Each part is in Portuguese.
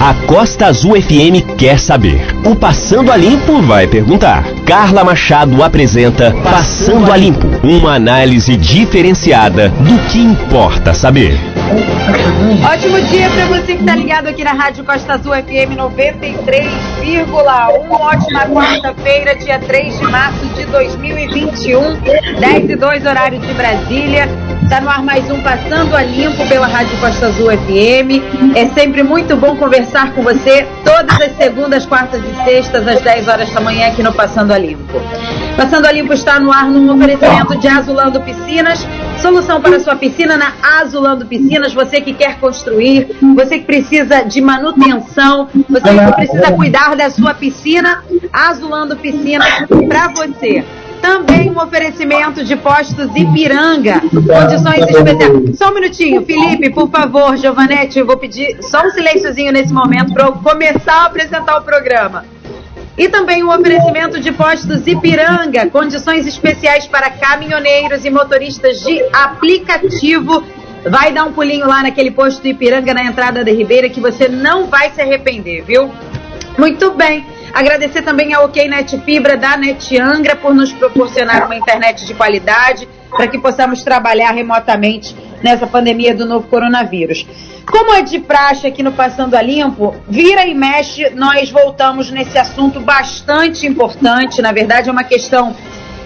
A Costa Azul FM quer saber. O Passando a Limpo vai perguntar. Carla Machado apresenta Passando a Limpo, uma análise diferenciada do que importa saber. Ótimo dia para você que está ligado aqui na Rádio Costa Azul FM 93,1. Ótima quarta-feira, dia 3 de março de 2021, 10 e 2 horário de Brasília. Está no ar mais um Passando a Limpo pela Rádio Costa Azul FM. É sempre muito bom conversar com você todas as segundas, quartas e sextas, às 10 horas da manhã, aqui no Passando a Limpo. Passando a Limpo está no ar num oferecimento de Azulando Piscinas. Solução para sua piscina na Azulando Piscinas. Você que quer construir, você que precisa de manutenção, você que precisa cuidar da sua piscina, Azulando Piscinas para você. Também um oferecimento de postos Ipiranga, condições especiais. Só um minutinho, Felipe, por favor, Giovanete, eu vou pedir só um silênciozinho nesse momento para eu começar a apresentar o programa. E também um oferecimento de postos Ipiranga, condições especiais para caminhoneiros e motoristas de aplicativo. Vai dar um pulinho lá naquele posto Ipiranga na entrada da Ribeira que você não vai se arrepender, viu? Muito bem. Agradecer também a OK Net Fibra da Net Angra por nos proporcionar uma internet de qualidade para que possamos trabalhar remotamente nessa pandemia do novo coronavírus. Como é de praxe aqui no Passando a Limpo, vira e mexe, nós voltamos nesse assunto bastante importante. Na verdade, é uma questão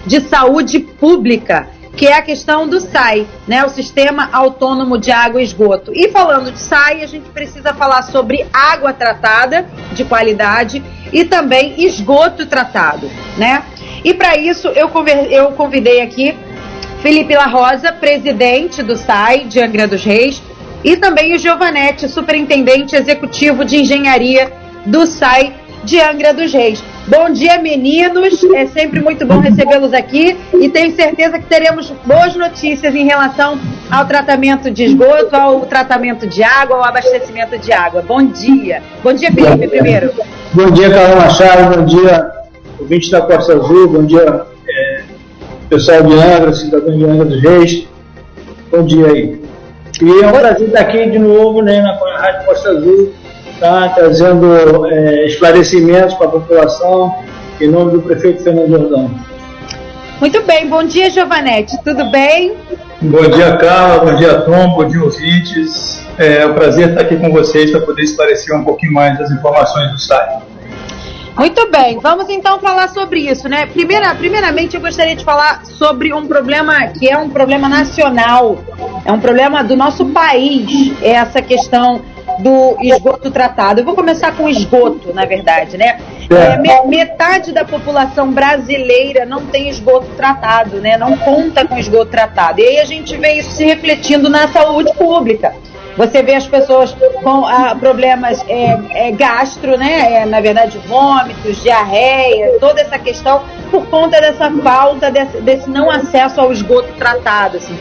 de saúde pública, que é a questão do SAI, né, o Sistema Autônomo de Água e Esgoto. E falando de SAI, a gente precisa falar sobre água tratada de qualidade e também esgoto tratado, né? E para isso eu, eu convidei aqui Felipe La Rosa, presidente do SAI de Angra dos Reis, e também o Giovanetti, superintendente executivo de engenharia do SAI de Angra dos Reis. Bom dia, meninos. É sempre muito bom recebê-los aqui e tenho certeza que teremos boas notícias em relação ao tratamento de esgoto, ao tratamento de água, ao abastecimento de água. Bom dia. Bom dia, Felipe, primeiro. Bom dia, Carol Machado. Bom dia, ouvinte da Costa Azul. Bom dia, pessoal de Angra, cidadão de Angra dos Reis. Bom dia aí. E é um prazer estar aqui de novo né, na Rádio Costa Azul, tá, trazendo é, esclarecimentos para a população, em nome do prefeito Fernando Jordão. Muito bem, bom dia, Giovanete, tudo bem? Bom dia, Carla, bom dia, Tom, bom dia, ouvintes. É um prazer estar aqui com vocês para poder esclarecer um pouquinho mais das informações do site. Muito bem, vamos então falar sobre isso, né? Primeira, primeiramente, eu gostaria de falar sobre um problema que é um problema nacional, é um problema do nosso país, é essa questão do esgoto tratado. Eu vou começar com esgoto, na verdade, né? É, metade da população brasileira não tem esgoto tratado, né? Não conta com esgoto tratado. E aí a gente vê isso se refletindo na saúde pública. Você vê as pessoas com ah, problemas é, é, gastro, né? É, na verdade, vômitos, diarreia, toda essa questão por conta dessa falta desse, desse não acesso ao esgoto tratado. Assim.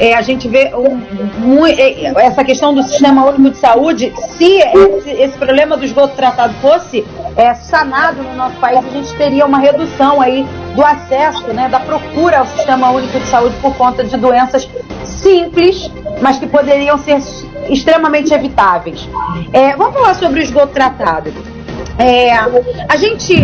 É, a gente vê um, um, é, essa questão do sistema único de saúde, se esse, esse problema do esgoto tratado fosse é, sanado no nosso país, a gente teria uma redução aí do acesso, né, da procura ao sistema único de saúde por conta de doenças simples, mas que poderiam ser extremamente evitáveis. É, vamos falar sobre o esgoto tratado. É, a gente,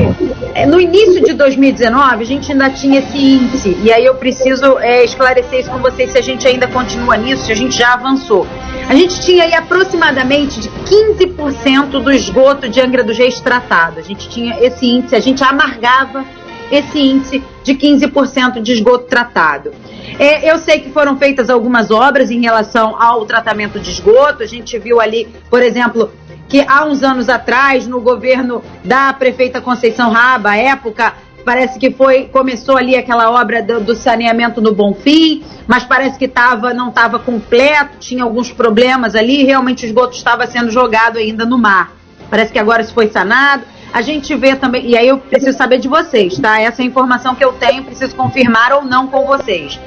é, no início de 2019, a gente ainda tinha esse índice, e aí eu preciso é, esclarecer isso com vocês se a gente ainda continua nisso, se a gente já avançou. A gente tinha aí aproximadamente de 15% do esgoto de Angra dos Reis tratado. A gente tinha esse índice, a gente amargava esse índice de 15% de esgoto tratado. É, eu sei que foram feitas algumas obras em relação ao tratamento de esgoto. A gente viu ali, por exemplo, que há uns anos atrás, no governo da prefeita Conceição Raba, época, parece que foi começou ali aquela obra do, do saneamento no Bonfim, mas parece que tava, não estava completo, tinha alguns problemas ali, realmente o esgoto estava sendo jogado ainda no mar. Parece que agora isso foi sanado. A gente vê também, e aí eu preciso saber de vocês, tá? Essa é a informação que eu tenho, preciso confirmar ou não com vocês.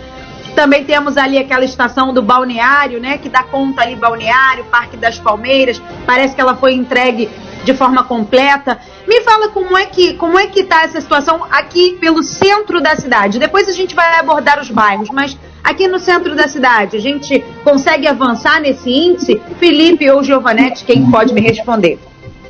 Também temos ali aquela estação do balneário, né? Que dá conta ali, balneário, Parque das Palmeiras. Parece que ela foi entregue de forma completa. Me fala como é que como é que tá essa situação aqui pelo centro da cidade. Depois a gente vai abordar os bairros, mas aqui no centro da cidade, a gente consegue avançar nesse índice? Felipe ou Giovanetti, quem pode me responder?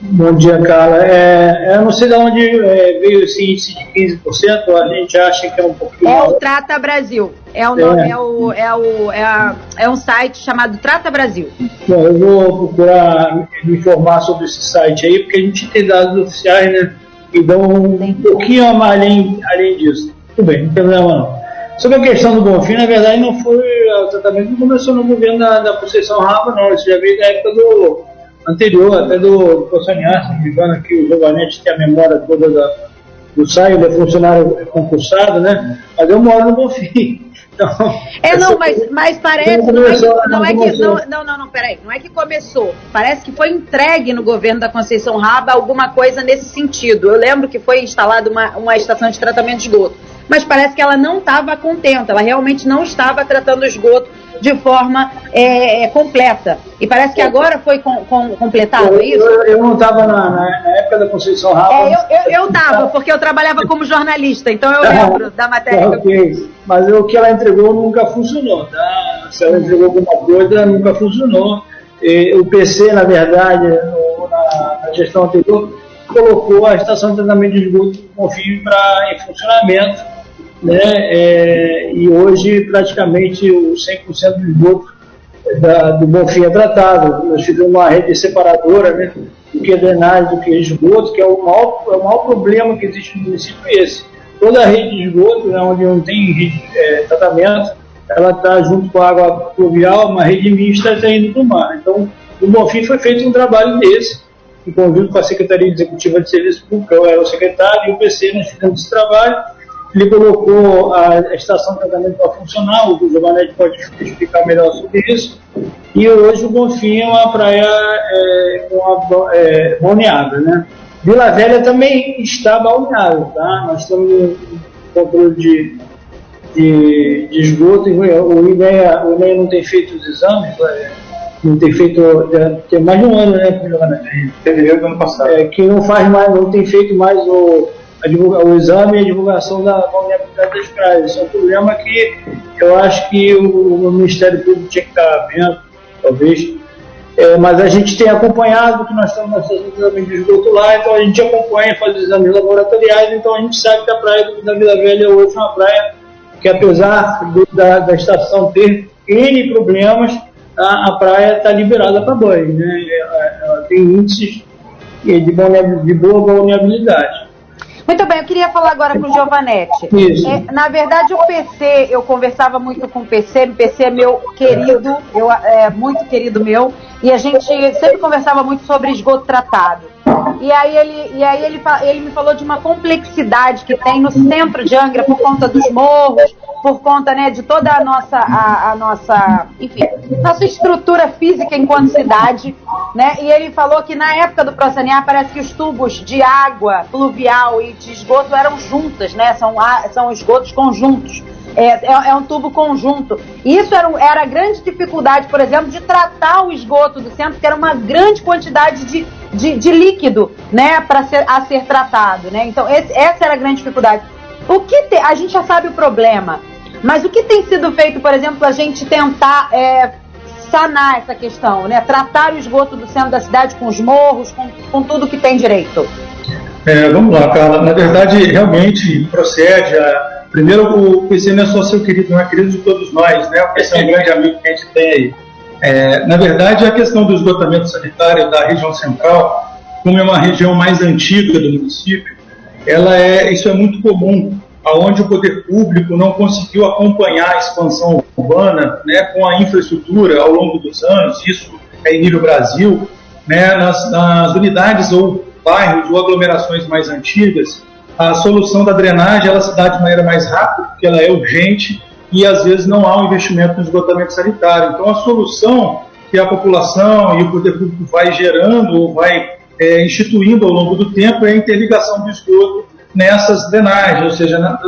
Bom dia, Carla. É, eu não sei de onde é, veio esse índice de 15%, a gente acha que é um pouquinho. É o Trata Brasil. É, o, é. é, o, é, o, é, a, é um site chamado Trata Brasil. Bom, eu vou procurar me informar sobre esse site aí, porque a gente tem dados oficiais, né? Que dão um pouquinho além, além disso. Tudo bem, não tem problema não. Sobre a questão do Bonfim, na verdade, não foi. O tratamento não começou no governo da, da Conceição não. Isso já veio da época do anterior, até do, se não me engano, aqui o Giovanetti tem a memória toda da, do Saio, ele é funcionário concursado, né? Mas eu moro no Bonfim. Então, é, não, mas, mas parece. Não, é que, não, é que, não, não, não, não, peraí. Não é que começou. Parece que foi entregue no governo da Conceição Raba alguma coisa nesse sentido. Eu lembro que foi instalada uma, uma estação de tratamento de esgoto. Mas parece que ela não estava contenta, ela realmente não estava tratando o esgoto de forma é, é, completa. E parece que agora foi com, com, completado, eu, isso? Eu, eu não estava na, na, época da Conceição Raba. É, eu estava, porque eu trabalhava como jornalista, então eu lembro da matéria. ok, mas o que ela entregou nunca funcionou. Tá? Se ela entregou alguma coisa, nunca funcionou. E, o PC, na verdade, no, na, na, gestão anterior, colocou a estação de tratamento de esgoto Confim para em funcionamento né? É, e hoje praticamente o 100% do esgoto da, do Bonfim é tratado. Nós fizemos uma rede separadora né, do que é drenagem, do que é esgoto, que é o maior, é o maior problema que existe no município esse. Toda a rede de esgoto, né, onde não tem rede, é, tratamento, ela está junto com a água pluvial, uma rede mista está indo para o mar. Então, no Bonfim foi feito um trabalho desse, em conjunto com a Secretaria Executiva de Serviço Público, eu era o secretário, e o PC, nós fizemos esse trabalho, ele colocou a estação de tratamento para funcionar, o Giovanetti pode explicar melhor sobre isso. E hoje o Bonfim é uma praia é, uma, é, balneável, né? Vila Velha também está balneável, tá? Nós temos um controle de, de, de esgoto, o INEA, o INEA não tem feito os exames, é, não tem feito, tem mais de um ano, né, Giovanetti? Fevereiro do ano passado. É, que não faz mais, não tem feito mais o o exame e a divulgação da vulnerabilidade das praias. Isso é um problema que eu acho que o, o Ministério Público tinha que estar vendo, talvez. É, mas a gente tem acompanhado, que nós estamos nessas exames de esgoto lá, então a gente acompanha, faz exames laboratoriais, então a gente sabe que a praia da Vila Velha hoje é uma praia que, apesar do, da, da estação ter N problemas, a, a praia está liberada para banho. Né? Ela, ela tem índices de, de boa vulnerabilidade. Muito bem, eu queria falar agora com o Giovanetti. É, na verdade, o PC, eu conversava muito com o PC, o PC é meu querido, eu, é muito querido meu, e a gente sempre conversava muito sobre esgoto tratado. E aí ele, e aí ele, ele me falou de uma complexidade que tem no centro de Angra por conta dos morros, por conta né, de toda a nossa, a, a, nossa, enfim, nossa estrutura física enquanto cidade, né? E ele falou que na época do Prosanear parece que os tubos de água pluvial e de esgoto eram juntas, né? São, são esgotos conjuntos. É, é, é, um tubo conjunto. Isso era, era a grande dificuldade, por exemplo, de tratar o esgoto do centro, que era uma grande quantidade de, de, de líquido né, para ser, a ser tratado. Né? Então, esse, essa era a grande dificuldade. O que te, a gente já sabe o problema, mas o que tem sido feito, por exemplo, a gente tentar é, sanar essa questão, né? tratar o esgoto do centro da cidade com os morros, com, com tudo que tem direito? É, vamos lá, Carla. Na verdade, realmente procede a Primeiro, o PC não é só seu querido, não é querido de todos nós, né? O PC é um grande amigo que a gente tem aí. É, na verdade, a questão do esgotamento sanitário da região central, como é uma região mais antiga do município, ela é, isso é muito comum, aonde o poder público não conseguiu acompanhar a expansão urbana né, com a infraestrutura ao longo dos anos, isso é em nível Brasil, né, nas, nas unidades ou bairros ou aglomerações mais antigas, a solução da drenagem ela se dá de maneira mais rápida, porque ela é urgente e às vezes não há um investimento no esgotamento sanitário. Então a solução que a população e o poder público vai gerando ou vai é, instituindo ao longo do tempo é a interligação do esgoto nessas drenagens, ou seja,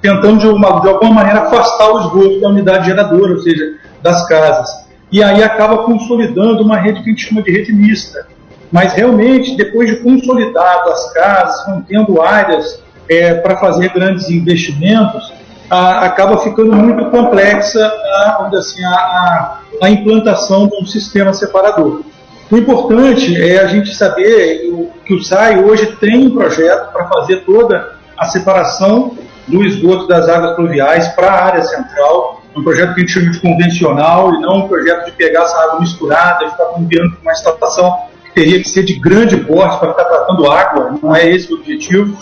tentando de, de alguma maneira afastar o esgoto da unidade geradora, ou seja, das casas. E aí acaba consolidando uma rede que a gente chama de rede mista, mas realmente, depois de consolidado as casas, não tendo áreas é, para fazer grandes investimentos, a, acaba ficando muito complexa a, assim, a, a, implantação de um sistema separador. O importante é a gente saber que o SAI hoje tem um projeto para fazer toda a separação do esgoto das águas pluviais para a área central, um projeto que a gente chama de convencional e não um projeto de pegar essa água misturada e ficar enviando para uma estação teria que ser de grande porte para ficar tratando água, não é esse o objetivo.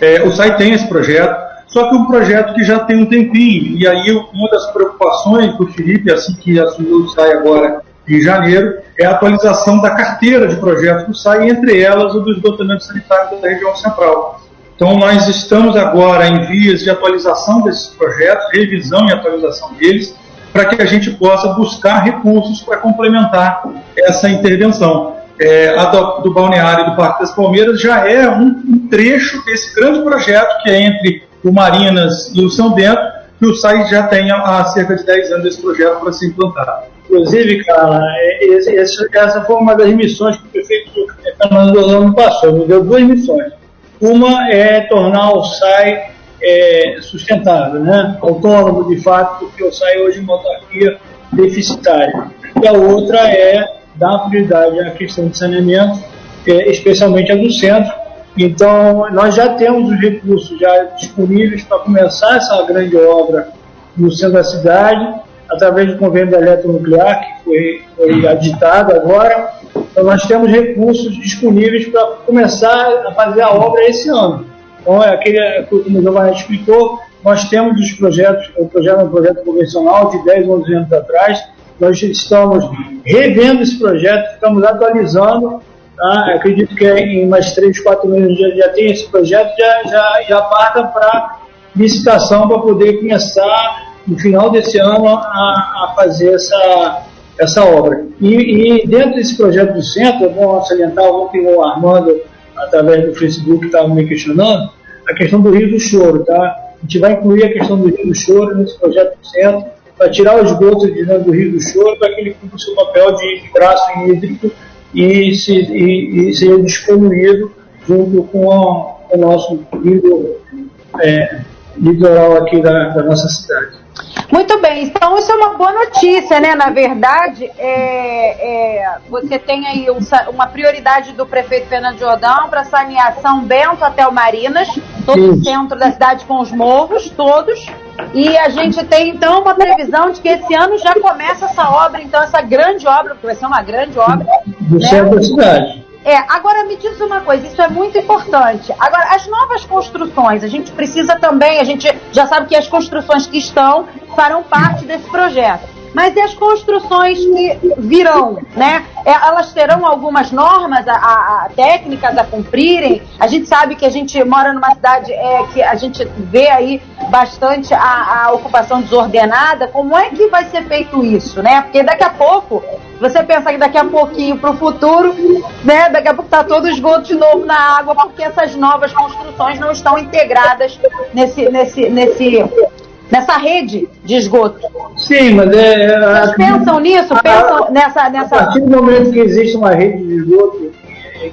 É, o SAI tem esse projeto, só que é um projeto que já tem um tempinho, e aí uma das preocupações do Felipe, assim que assumiu o SAI agora em janeiro, é a atualização da carteira de projetos do SAI, entre elas o do esgotamento sanitário da região central. Então, nós estamos agora em vias de atualização desses projetos, revisão e atualização deles, para que a gente possa buscar recursos para complementar essa intervenção. É, a do, do Balneário do Parque das Palmeiras já é um, um, trecho desse grande projeto que é entre o Marinas e o São Bento, que o SAI já tem há cerca de 10 anos esse projeto para ser implantado. Inclusive, cara, é, essa foi uma das missões que o prefeito Fernando Orlando passou, me deu duas missões uma é tornar o SAI é, sustentável, né? autônomo de fato, porque o SAI hoje é uma autarquia deficitária. E a outra é dar prioridade à questão de saneamento, é, especialmente a do centro. Então, nós já temos os recursos já disponíveis para começar essa grande obra no centro da cidade, através do convênio da eletronuclear, que foi, foi aditado agora, então, nós temos recursos disponíveis para começar a fazer a obra esse ano. Então, é aquele, como o Giovanni explicou, nós temos os projetos, o projeto é um projeto convencional de 10, 11 anos atrás, nós estamos revendo esse projeto, estamos atualizando, tá? acredito que em mais 3, 4 meses já, já tem esse projeto, já, já, já parta para licitação para poder começar no final desse ano a, a fazer essa, essa obra. E, e, dentro desse projeto do centro, é bom salientar ontem o Armando, através do Facebook, estava me questionando, a questão do Rio do Choro, tá? A gente vai incluir a questão do Rio do Choro nesse projeto do centro, para tirar os esgotos de dentro do Rio do Choro, para que ele cumpra o seu papel de braço hídrico e, se, e, e seja dispoluído junto com, a, com o nosso rio é, litoral aqui da, da nossa cidade. Muito bem, então isso é uma boa notícia, né? Na verdade, é, é, você tem aí um, uma prioridade do prefeito Fernando Jordão para sanear São Bento até o Marinas, todo o centro da cidade com os morros, todos. E a gente tem então uma previsão de que esse ano já começa essa obra, então, essa grande obra, porque vai ser uma grande obra. Do né? centro da cidade. É, agora me diz uma coisa, isso é muito importante. Agora, as novas construções, a gente precisa também, a gente já sabe que as construções que estão farão parte desse projeto. Mas e as construções que virão, né? É, elas terão algumas normas, a, a, técnicas a cumprirem. A gente sabe que a gente mora numa cidade é, que a gente vê aí bastante a, a ocupação desordenada. Como é que vai ser feito isso, né? Porque daqui a pouco você pensa que daqui a pouquinho para o futuro, né? Daqui a pouco está todo esgoto de novo na água, porque essas novas construções não estão integradas nesse, nesse, nesse nessa rede de esgoto. Sim, mas é. é Vocês pensam nisso? Pensam nessa, nessa. A partir do momento que existe uma rede de esgoto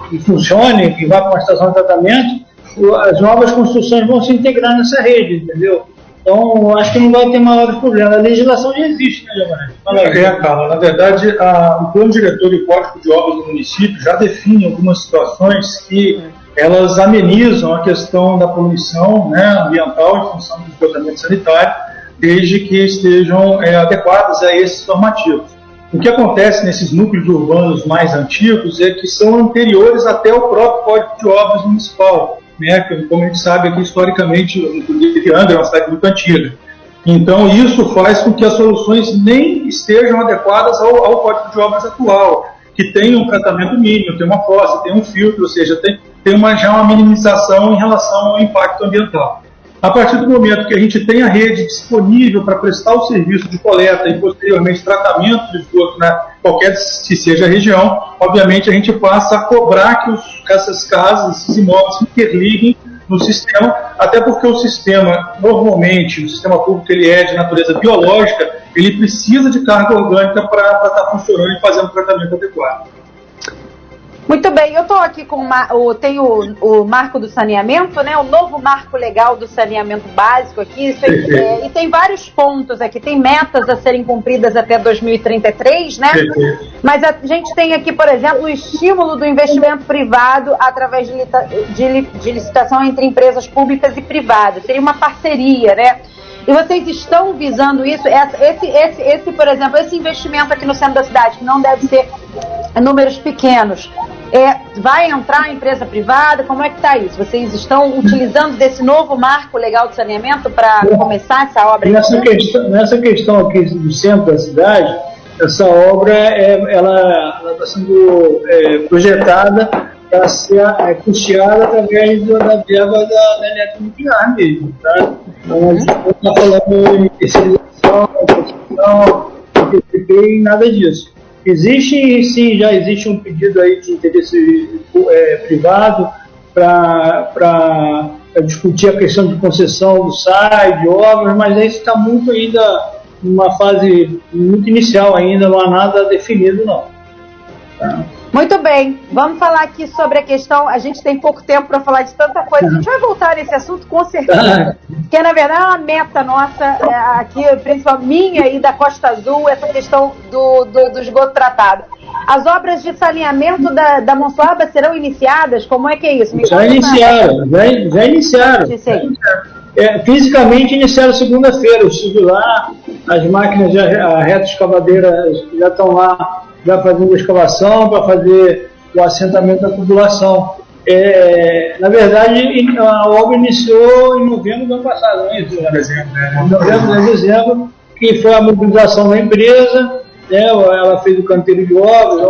que, funcione, que vá para uma estação de tratamento, as novas construções vão se integrar nessa rede, entendeu? Então, acho que não vai ter maiores problemas. A legislação já existe, né, Giovanni? É, Carla. Na verdade, a, o plano diretor e o código de obras do município já define algumas situações que elas amenizam a questão da poluição né, ambiental em função do esgotamento sanitário, desde que estejam é, adequadas a esses normativos. O que acontece nesses núcleos urbanos mais antigos é que são anteriores até o próprio Código de Obras Municipal, né, que, como a gente sabe aqui historicamente, inclusive Angra é uma cidade muito antiga. Então isso faz com que as soluções nem estejam adequadas ao, ao Código de Obras atual, que tem um tratamento mínimo, tem uma fossa, tem um filtro, ou seja, tem, tem uma, já uma minimização em relação ao impacto ambiental. A partir do momento que a gente tem a rede disponível para prestar o serviço de coleta e posteriormente tratamento de esgoto, né, qualquer que seja a região, obviamente a gente passa a cobrar que os, essas casas, esses imóveis se interliguem no sistema, até porque o sistema, normalmente, o sistema público ele é de natureza biológica, ele precisa de carga orgânica para estar tá funcionando e fazendo o tratamento adequado. Muito bem, eu estou aqui com o, tem o, o, marco do saneamento, né? O novo marco legal do saneamento básico aqui. É, e tem vários pontos aqui, tem metas a serem cumpridas até 2033, né? Mas a gente tem aqui, por exemplo, o estímulo do investimento privado através de, de, de licitação entre empresas públicas e privadas. Seria uma parceria, né? E vocês estão visando isso? Esse, esse, esse, por exemplo, esse investimento aqui no centro da cidade, que não deve ser números pequenos, é, vai entrar a empresa privada? Como é que está isso? Vocês estão utilizando desse novo marco legal de saneamento para começar essa obra? Nessa questão, nessa questão aqui do centro da cidade, essa obra é, ela está sendo é, projetada para ser é, custeada através da verba da, da eletronuclear mesmo. Tá? Então, a gente não está falando em terceirização, construção, PPP e nada disso. Existe, sim, já existe um pedido aí de interesse é, privado para discutir a questão de concessão do SAI, de obras, mas isso está muito ainda numa fase muito inicial ainda, não há nada definido não. Tá? Muito bem, vamos falar aqui sobre a questão. A gente tem pouco tempo para falar de tanta coisa. A gente vai voltar nesse assunto com certeza, que na verdade é uma meta nossa é, aqui, principalmente minha e da Costa Azul, essa questão do, do, do esgoto tratado. As obras de saneamento da, da Monsuaba serão iniciadas? Como é que é isso? Me já iniciaram, já, já iniciaram. É, fisicamente iniciaram segunda-feira. Eu estive lá, as máquinas, já, a reta escavadeira já estão lá já fazendo a escavação para fazer o assentamento da tubulação. É, na verdade, a obra iniciou em novembro do ano passado, não é isso? Né? Em novembro de dezembro, que foi a mobilização da empresa, né? ela fez o canteiro de obras,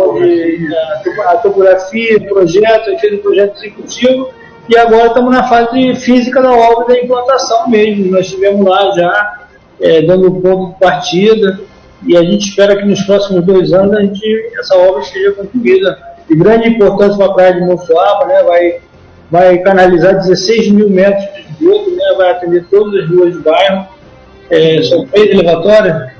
a topografia, o projeto, fez o projeto executivo, e agora estamos na fase física da obra da implantação mesmo. Nós estivemos lá já, é, dando o ponto de partida, e a gente espera que nos próximos dois anos a gente, essa obra esteja concluída. De grande importância para a praia de Monsuaba, né, vai, vai canalizar 16 mil metros de esgoto, né, vai atender todas as ruas do bairro. É, são três elevatórias.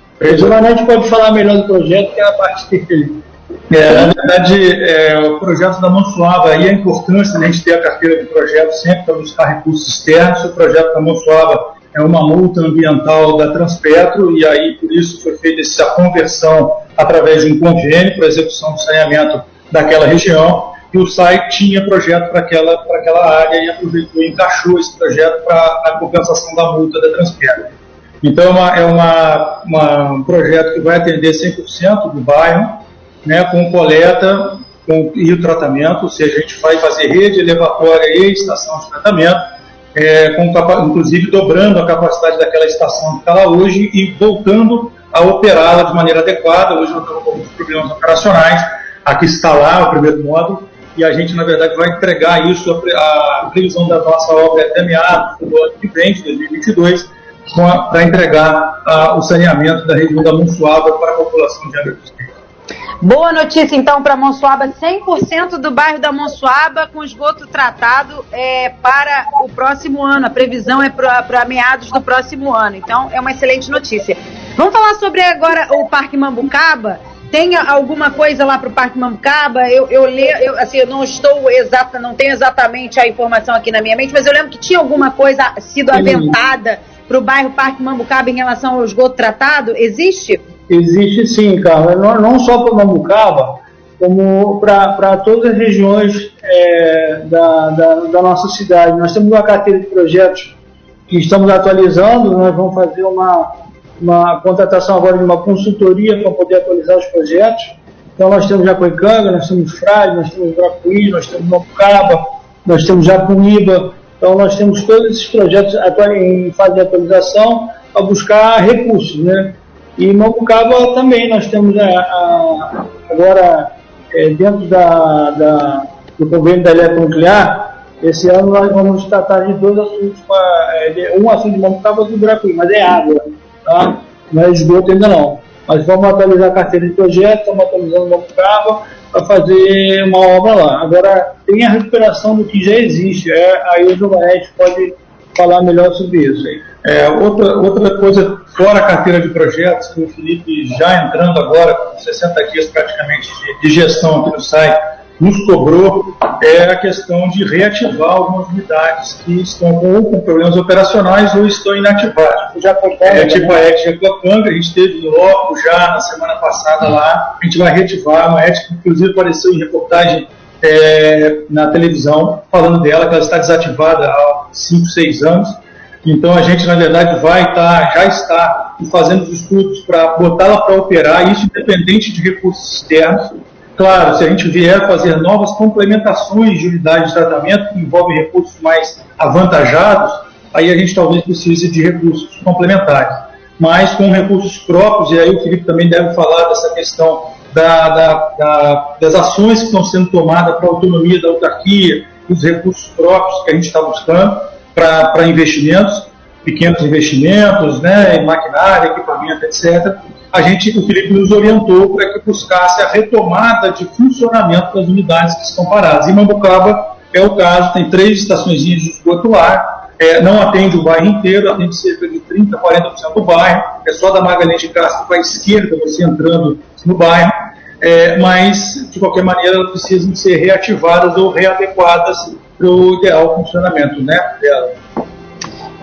O Manete pode falar melhor do projeto, que é a parte dele. É, na verdade, é, o projeto da Monsuaba e a importância de a gente ter a carteira de projeto sempre para buscar recursos externos. O projeto da Monsuaba é uma multa ambiental da Transpetro e aí por isso foi feita essa conversão através de um convênio para execução do saneamento daquela região e o SAI tinha projeto para aquela, para aquela área e e encaixou esse projeto para a compensação da multa da Transpetro. Então é, uma, é uma, um projeto que vai atender 100% do bairro, né, com coleta com, e o tratamento, ou seja, a gente vai fazer rede elevatória e estação de tratamento, é, com, inclusive dobrando a capacidade daquela estação que está lá hoje e voltando a operá-la de maneira adequada. Hoje nós estamos com alguns problemas operacionais. Aqui está lá o primeiro módulo e a gente, na verdade, vai entregar isso, a, a previsão da nossa obra é até meados do ano que vem, de 2022, para entregar a, o saneamento da região da Monsuaba para a população de Angra. Boa notícia então para Monsuaba, 100% do bairro da Monsuaba com esgoto tratado é, para o próximo ano. A previsão é para meados do próximo ano. Então é uma excelente notícia. Vamos falar sobre agora o Parque Mambucaba. Tem alguma coisa lá para o Parque Mambucaba? Eu, eu leio, eu, assim, eu não estou exata, não tenho exatamente a informação aqui na minha mente, mas eu lembro que tinha alguma coisa sido aventada para o bairro Parque Mambucaba em relação ao esgoto tratado. Existe? Existe sim, Carla. Não, não só para Mambucaba, como para todas as regiões é, da, da, da, nossa cidade. Nós temos uma carteira de projetos que estamos atualizando, nós vamos fazer uma, uma contratação agora de uma consultoria para poder atualizar os projetos. Então nós temos Jacuecanga, nós temos Frade, nós temos Bracuí, nós temos Mambucaba, nós temos Jacuíba. Então nós temos todos esses projetos em fase de atualização para buscar recursos, né? E Mambucaba também, nós temos a, a agora, é, dentro da, da, do convênio da eletronuclear, esse ano nós vamos tratar de dois assuntos, é, um assunto de Mambucaba e outro Bracuí, mas é água, tá? não é esgoto ainda não. Mas vamos atualizar a carteira de projeto, estamos atualizando Mambucaba para fazer uma obra lá. Agora, tem a recuperação do que já existe, é, aí o Giovanete pode falar melhor sobre isso aí. É, outra, outra coisa, fora a carteira de projetos, que o Felipe já entrando agora, com 60 dias praticamente de, de gestão aqui no SAI, nos cobrou é a questão de reativar algumas unidades que estão com, com problemas operacionais ou estão inativadas. Já é, tipo a ET Eclopanga, a gente teve no loco já na semana passada lá, a gente vai reativar uma ET que inclusive apareceu em reportagem é, na televisão falando dela, que ela está desativada há 5, 6 anos. Então a gente, na verdade, vai estar, tá, já está fazendo os estudos para botá-la para operar, isso independente de recursos externos. Claro, se a gente vier fazer novas complementações de unidade de tratamento que envolvem recursos mais avantajados, aí a gente talvez precise de recursos complementares. Mas com recursos próprios, e aí o Felipe também deve falar dessa questão da, da, da, das ações que estão sendo tomadas para a autonomia da autarquia, os recursos próprios que a gente está buscando para investimentos, pequenos investimentos, né, em maquinária, equipamento, etc a gente, o Felipe nos orientou para que buscasse a retomada de funcionamento das unidades que estão paradas. E Mambucaba é o caso, tem três estações de esgoto lá, é, não atende o bairro inteiro, atende cerca de 30%, 40% do bairro, é só da Magalhães de Castro para a esquerda, você entrando no bairro, é, mas, de qualquer maneira, precisam ser reativadas ou readequadas para o ideal funcionamento né.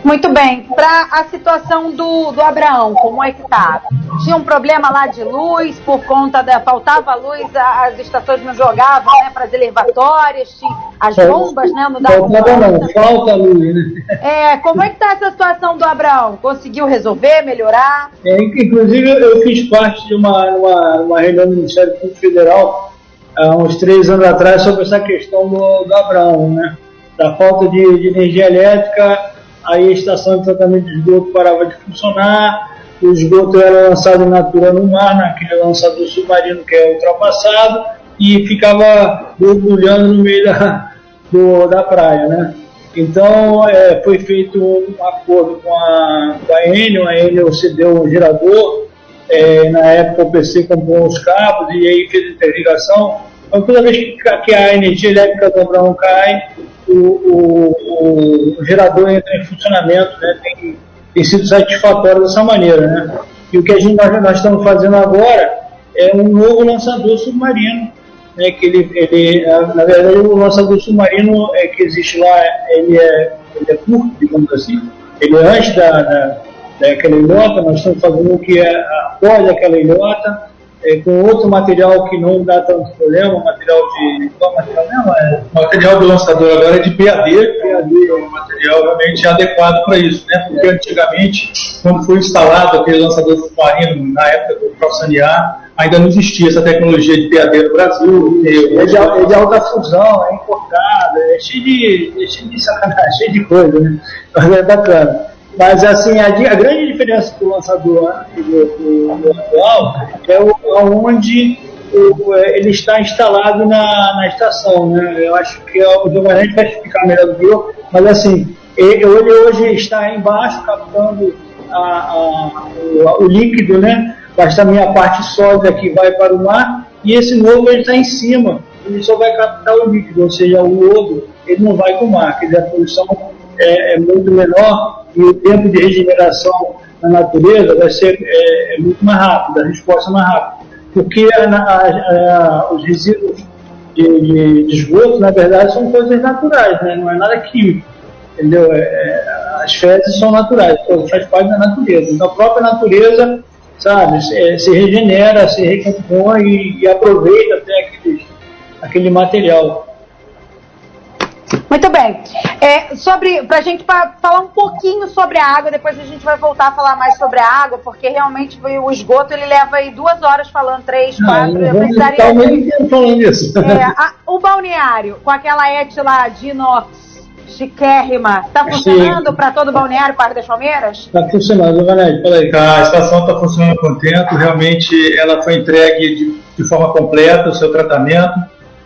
Muito bem. Para a situação do, do Abraão, como é que tá? Tinha um problema lá de luz por conta da faltava luz, as estações não jogavam, né, para as elevatórias, tinha as bombas, né, não dava. Faltava não, falta luz, né? É, como é que tá essa situação do Abraão? Conseguiu resolver, melhorar? É, inclusive eu fiz parte de uma, uma, uma reunião do Ministério Público Federal há uns três anos atrás sobre essa questão do, do Abraão, né? Da falta de, de energia elétrica aí a estação de tratamento de esgoto parava de funcionar, o esgoto era lançado em natura no mar, naquele lançador submarino que é ultrapassado, e ficava borbulhando no meio da, do, da praia, né? Então é, foi feito um acordo com a, com a Enel, a Enel cedeu um gerador, é, na época o PC comprou os cabos e aí fez interligação. Então toda vez que, que a energia elétrica do Abraão cai, o, o, o, gerador entra em funcionamento, né? tem, tem sido satisfatório dessa maneira. Né? E o que a gente, nós, nós estamos fazendo agora é um novo lançador submarino, né? que ele, ele, na verdade o lançador submarino é, que existe lá, ele é, ele é curto, digamos assim, ele é antes da, da, daquela ilhota, nós estamos fazendo o que é após aquela ilhota, é, com outro material que não dá tanto problema, material de. Qual material mesmo? É? O material do lançador agora é de PAD, PAD é um material realmente adequado para isso, né? Porque antigamente, quando foi instalado aquele lançador submarino, na época do Profissanear, ainda não existia essa tecnologia de PAD no Brasil. É de, é de alta fusão, é importado, é cheio de, é cheio de sacanagem, cheio de coisa, né? Mas é bacana. Mas assim, a, a, grande diferença do lançador do, do, do atual é o, onde o, é, ele está instalado na, na estação. Né? Eu acho que o Giovanni vai explicar melhor do que eu, mas assim, ele, hoje está embaixo captando a, a, o, o, líquido, né? Basta a minha parte sólida que vai para o mar, e esse novo ele está em cima, ele só vai captar o líquido, ou seja, o lodo, ele não vai para o mar, quer dizer, a poluição é, é muito menor e o tempo de regeneração na natureza vai ser é, é muito mais rápido, a resposta é mais rápida. Porque a, a, a, os resíduos de, de, de, esgoto, na verdade, são coisas naturais, né? não é nada químico. Entendeu? É, é as fezes são naturais, então faz parte da natureza. Então a própria natureza, sabe, se, se regenera, se recompõe e, e aproveita até aquele, aquele material. Muito bem. É, sobre, pra gente pra falar um pouquinho sobre a água, depois a gente vai voltar a falar mais sobre a água, porque realmente o esgoto ele leva aí duas horas falando, três, quatro. Ah, eu precisaria. falando isso. É, a, o balneário, com aquela et lá de inox chiquérrima, está funcionando para todo o balneário Parque das Palmeiras? Está funcionando, Vanessa, peraí. A estação está funcionando com tempo, realmente ela foi entregue de, de forma completa, o seu tratamento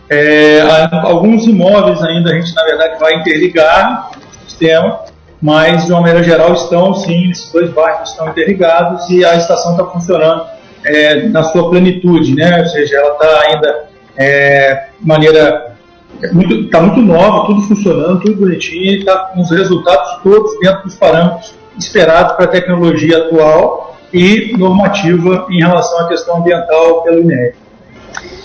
é, alguns imóveis ainda a gente, na verdade, vai interligar o sistema, mas, de uma maneira geral, estão sim, esses dois bairros estão interligados e a estação está funcionando é, na sua plenitude, né? ou seja, ela está ainda é, de maneira muito, tá muito nova, tudo funcionando, tudo bonitinho, e está com os resultados todos dentro dos parâmetros esperados para a tecnologia atual e normativa em relação à questão ambiental pelo INEA.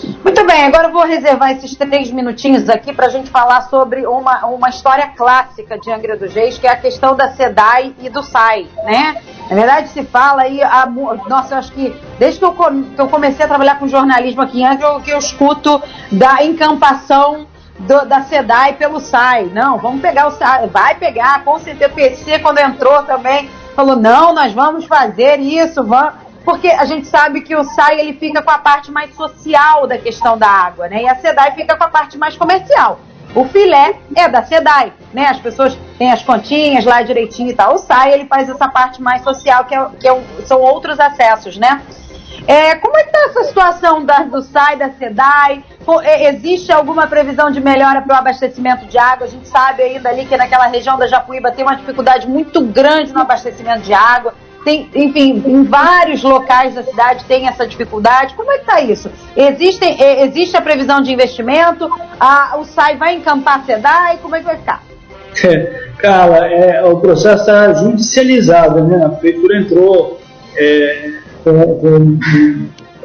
Muito bem, agora eu vou reservar esses três minutinhos aqui para a gente falar sobre uma, uma história clássica de Angra dos Reis, que é a questão da SEDAI e do SAI, né? Na verdade, se fala aí, a, nossa, eu acho que desde que eu, que eu comecei a trabalhar com jornalismo aqui em Angra, eu, que eu escuto da encampação do, da SEDAI pelo SAI. Não, vamos pegar o SAI, vai pegar, com certeza, o PC quando entrou também, falou, não, nós vamos fazer isso, vamos porque a gente sabe que o SAI ele fica com a parte mais social da questão da água, né? E a SEDAI fica com a parte mais comercial. O filé é da SEDAI, né? As pessoas têm as continhas lá direitinho e tal. O SAI ele faz essa parte mais social, que, é, que é, são outros acessos, né? É, como é que está essa situação da, do SAI, da SEDAI? É, existe alguma previsão de melhora para o abastecimento de água? A gente sabe ainda ali que naquela região da Japuíba tem uma dificuldade muito grande no abastecimento de água tem, enfim, em vários locais da cidade tem essa dificuldade. Como é que está isso? Existem, é, existe a previsão de investimento? A, o SAI vai encampar a SEDAI? Como é que vai ficar? É, Carla, é, o processo está judicializado, né? A prefeitura entrou é,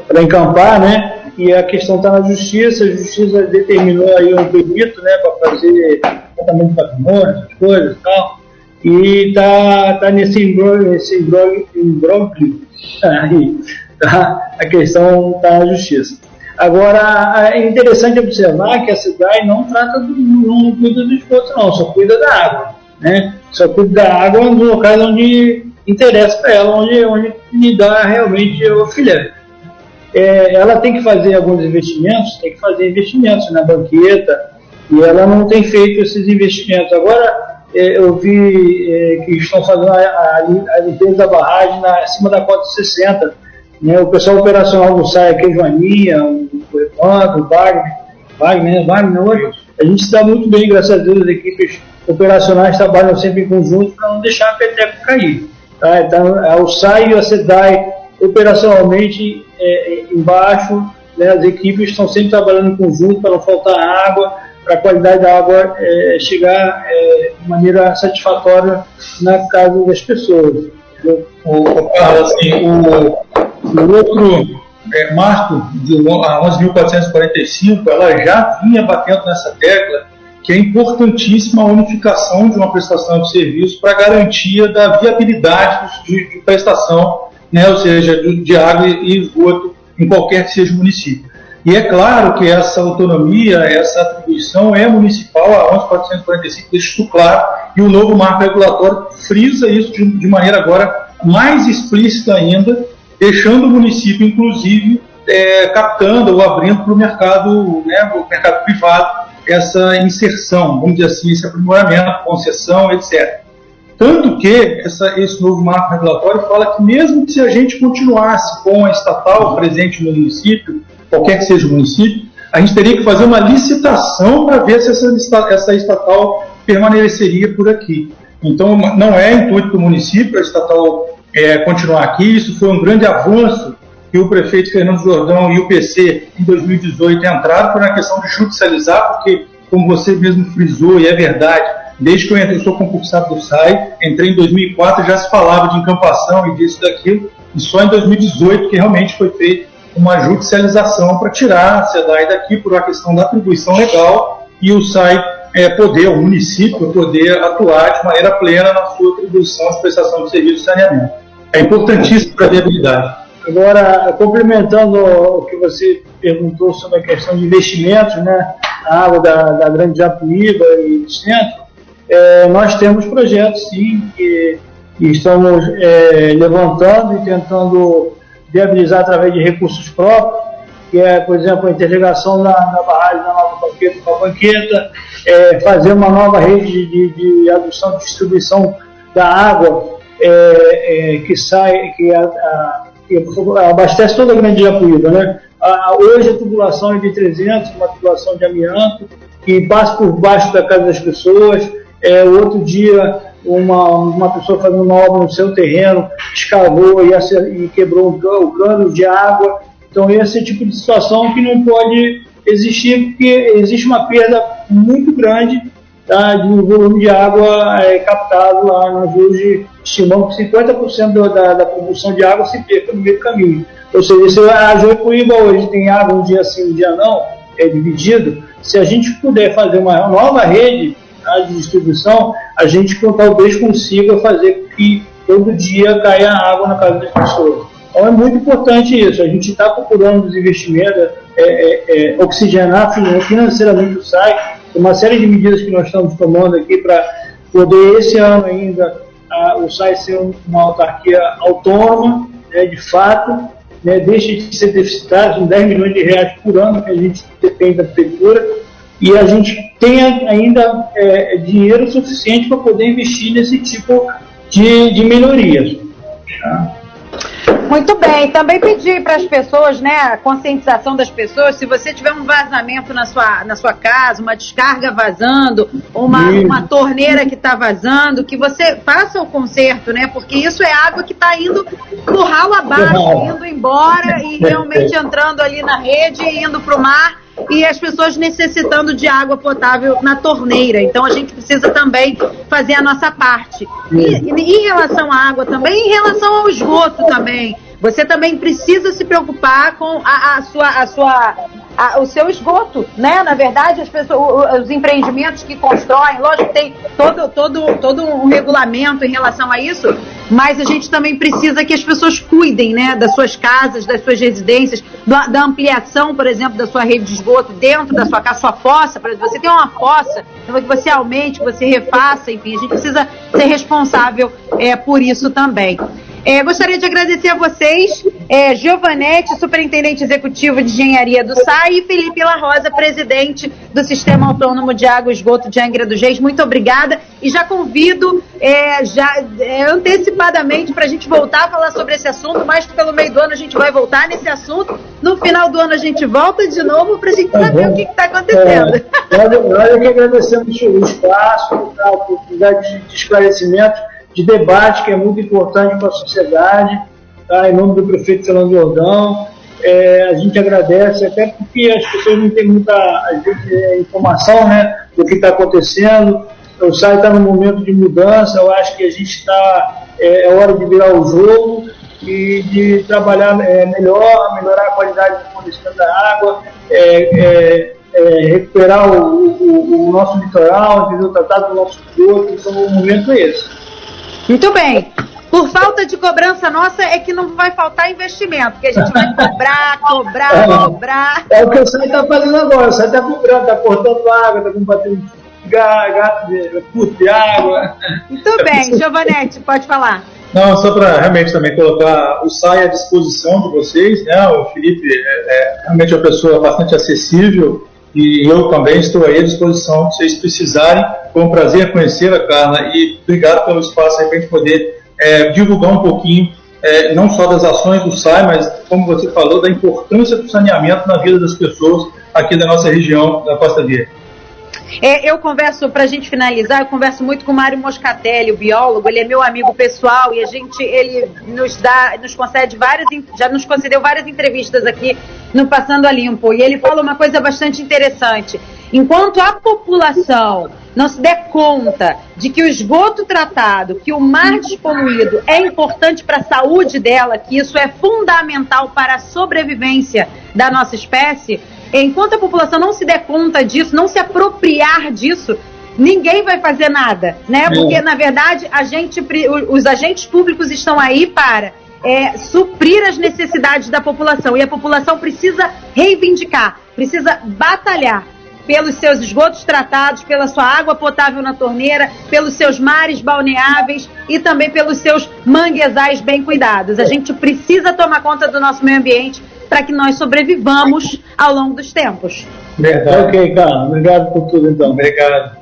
para encampar, né? E a questão está na justiça, a justiça determinou aí um perito, né, para fazer tratamento de patrimônio, essas coisas e tal e tá, tá nesse imbróglio, esse imbróglio, aí, tá? a questão está na justiça. Agora, é interessante observar que a cidade não trata, do, não cuida do esgoto não, só cuida da água, né? Só cuida da água nos locais onde interessa para ela, onde, onde lhe dá realmente o filé. É, ela tem que fazer alguns investimentos, tem que fazer investimentos na banqueta, e ela não tem feito esses investimentos. Agora, eu vi é, que estão fazendo a, limpeza da barragem na, acima da cota 60. Né? O pessoal operacional do SAI aqui, Joaninha, o Evandro, o Wagner, Wagner, Wagner, hoje, a gente está muito bem, graças a Deus, as equipes operacionais trabalham sempre em conjunto para não deixar a peteca cair. Tá? Então, o SAI e a SEDAI operacionalmente é, embaixo, né? as equipes estão sempre trabalhando em conjunto para não faltar água, para a qualidade da água é, chegar é, maneira satisfatória na casa das pessoas. O, assim, o, o outro é, marco de 11.445, ela já vinha batendo nessa tecla que é importantíssima a unificação de uma prestação de serviço para garantia da viabilidade de, de prestação, né, ou seja, de, de água e esgoto em qualquer que seja o município. E é claro que essa autonomia, essa atribuição é municipal, a 11.445 deixa isso claro, e o novo marco regulatório frisa isso de, maneira agora mais explícita ainda, deixando o município, inclusive, é, captando ou abrindo para o mercado, né, mercado privado, essa inserção, vamos dizer assim, esse aprimoramento, concessão, etc. Tanto que essa, esse novo marco regulatório fala que mesmo que se a gente continuasse com a estatal presente no município, qualquer que seja o município, a gente teria que fazer uma licitação para ver se essa, essa estatal permaneceria por aqui. Então, não é intuito do município a estatal é, continuar aqui. Isso foi um grande avanço que o prefeito Fernando Jordão e o PC em 2018 entraram por uma questão de judicializar, porque, como você mesmo frisou, e é verdade, desde que eu, entrei, eu sou concursado do SAI, entrei em 2004, já se falava de encampação e disso e daquilo, e só em 2018 que realmente foi feito uma judicialização para tirar a SEDAI daqui por uma questão da atribuição legal e o SAI é, poder, o município poder atuar de maneira plena na sua atribuição de prestação de serviço de saneamento. É importantíssimo para a viabilidade. Agora, complementando o que você perguntou sobre a questão de investimentos, né, a água da, da Grande Japuíba e do centro, é, nós temos projetos, sim, que, que estamos é, levantando e tentando viabilizar através de recursos próprios, que é, por exemplo, a interligação da, da barragem da nova banqueta com a banqueta, é, fazer uma nova rede de, de adução e distribuição da água é, é, que sai, que, a, a, que, abastece toda a grande Japuíba. Né? Hoje a tubulação é de 300, uma tubulação de amianto, que passa por baixo da casa das pessoas. É, outro dia uma, uma pessoa fazendo uma obra no seu terreno, escavou e, e quebrou o cano de água. Então, esse é tipo de situação que não pode existir, porque existe uma perda muito grande tá, de volume de água é, captado lá. Nós hoje estimamos que 50% da, da produção de água se perca no meio do caminho. Ou seja, se a Joipuíba hoje tem água um dia sim, um dia não, é dividido, se a gente puder fazer uma nova rede tá, de distribuição, a gente talvez consiga fazer que todo dia caia água na casa das pessoas. Então é muito importante isso. A gente está procurando os investimentos, é, é, é, oxigenar financeiramente o site, uma série de medidas que nós estamos tomando aqui para poder esse ano ainda a, o SAI ser uma autarquia autônoma, né, de fato, né, deixe de ser deficitário, são 10 milhões de reais por ano que a gente depende da prefeitura, e a gente tenha ainda é, dinheiro suficiente para poder investir nesse tipo de, de melhorias. Tá? Muito bem, também pedir para as pessoas, né, a conscientização das pessoas, se você tiver um vazamento na sua, na sua casa, uma descarga vazando, uma, uma torneira que está vazando, que você faça o conserto, né, porque isso é água que está indo no ralo abaixo, indo embora e realmente entrando ali na rede e indo para o mar e as pessoas necessitando de água potável na torneira. Então a gente precisa também fazer a nossa parte. E, em relação à água também, em relação ao esgoto também. Você também precisa se preocupar com a, a sua, a sua a, o seu esgoto, né? Na verdade, as pessoas, os empreendimentos que constroem, lógico, tem todo, todo, todo um regulamento em relação a isso, mas a gente também precisa que as pessoas cuidem, né? Das suas casas, das suas residências, da, da ampliação, por exemplo, da sua rede de esgoto dentro da sua casa, sua fossa, exemplo, você tem uma fossa, então que você aumente, que você refaça, enfim, a gente precisa ser responsável é, por isso também. É, gostaria de agradecer a vocês, é, Giovanetti, superintendente executivo de engenharia do SAI, e Felipe La Rosa, presidente do Sistema Autônomo de Água e Esgoto de Angra dos Reis. Muito obrigada e já convido é, já é, antecipadamente para a gente voltar a falar sobre esse assunto, mas pelo meio do ano a gente vai voltar nesse assunto. No final do ano a gente volta de novo para a gente saber uhum. o que está acontecendo. É, nós é que agradecemos o espaço, a oportunidade de esclarecimento de debate que é muito importante para a sociedade, tá? em nome do prefeito Fernando Jordão. É, a gente agradece, até porque as pessoas não têm muita vezes, é, informação né, do que está acontecendo. O SAI está num momento de mudança, eu acho que a gente está. É, é, hora de virar o jogo e de trabalhar é, melhor, melhorar a qualidade do fornecimento da água, é, é, recuperar o, o, o, nosso litoral, entendeu? tratar do nosso corpo, então o momento é esse. Muito bem. Por falta de cobrança nossa é que não vai faltar investimento, que a gente vai cobrar, cobrar, é, cobrar. É o que o SAI está fazendo agora, o SAI está cobrando, está cortando água, está combatendo gato de, de água. Muito bem, Giovanetti, pode falar. Não, só para realmente também colocar o SAI à disposição de vocês, né? O Felipe é, é realmente uma pessoa bastante acessível e eu também estou aí à disposição, se vocês precisarem. Foi um prazer conhecer a Carla e obrigado pelo espaço para a gente poder é, divulgar um pouquinho, é, não só das ações do SAI, mas, como você falou, da importância do saneamento na vida das pessoas aqui da nossa região da Costa Verde. É, eu converso, para a gente finalizar, eu converso muito com o Mário Moscatelli, o biólogo, ele é meu amigo pessoal e a gente, ele nos dá, nos concede várias, já nos concedeu várias entrevistas aqui no Passando a Limpo. E ele fala uma coisa bastante interessante. Enquanto a população não se der conta de que o esgoto tratado, que o mar despoluído é importante para a saúde dela, que isso é fundamental para a sobrevivência da nossa espécie, enquanto a população não se der conta disso, não se apropriar disso, ninguém vai fazer nada, né? É. Porque na verdade a gente, os agentes públicos estão aí para é, suprir as necessidades da população e a população precisa reivindicar, precisa batalhar pelos seus esgotos tratados, pela sua água potável na torneira, pelos seus mares balneáveis e também pelos seus manguezais bem cuidados. A gente precisa tomar conta do nosso meio ambiente para que nós sobrevivamos ao longo dos tempos. Verdade. Ok, Carlos. Obrigado por tudo, então. Obrigado.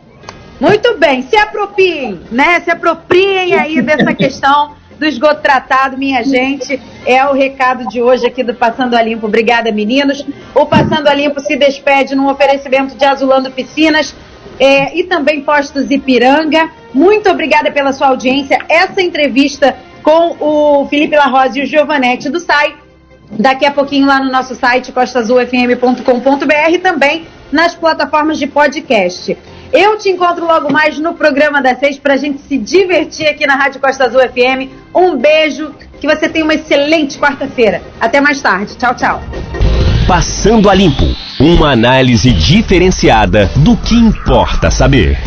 Muito bem. Se apropriem, né? Se apropriem aí dessa questão do esgoto tratado, minha gente. É o recado de hoje aqui do Passando a Limpo. Obrigada, meninos. O Passando a Limpo se despede num oferecimento de Azulando Piscinas é, e também Postos Ipiranga. Muito obrigada pela sua audiência. Essa entrevista com o Felipe Larrosa e o Giovanetti do SAI daqui a pouquinho lá no nosso site costazulfm.com.br e também nas plataformas de podcast. Eu te encontro logo mais no programa das seis pra gente se divertir aqui na Rádio Costa Azul FM. Um beijo, que você tenha uma excelente quarta-feira. Até mais tarde. Tchau, tchau. Passando a Limpo uma análise diferenciada do que importa saber.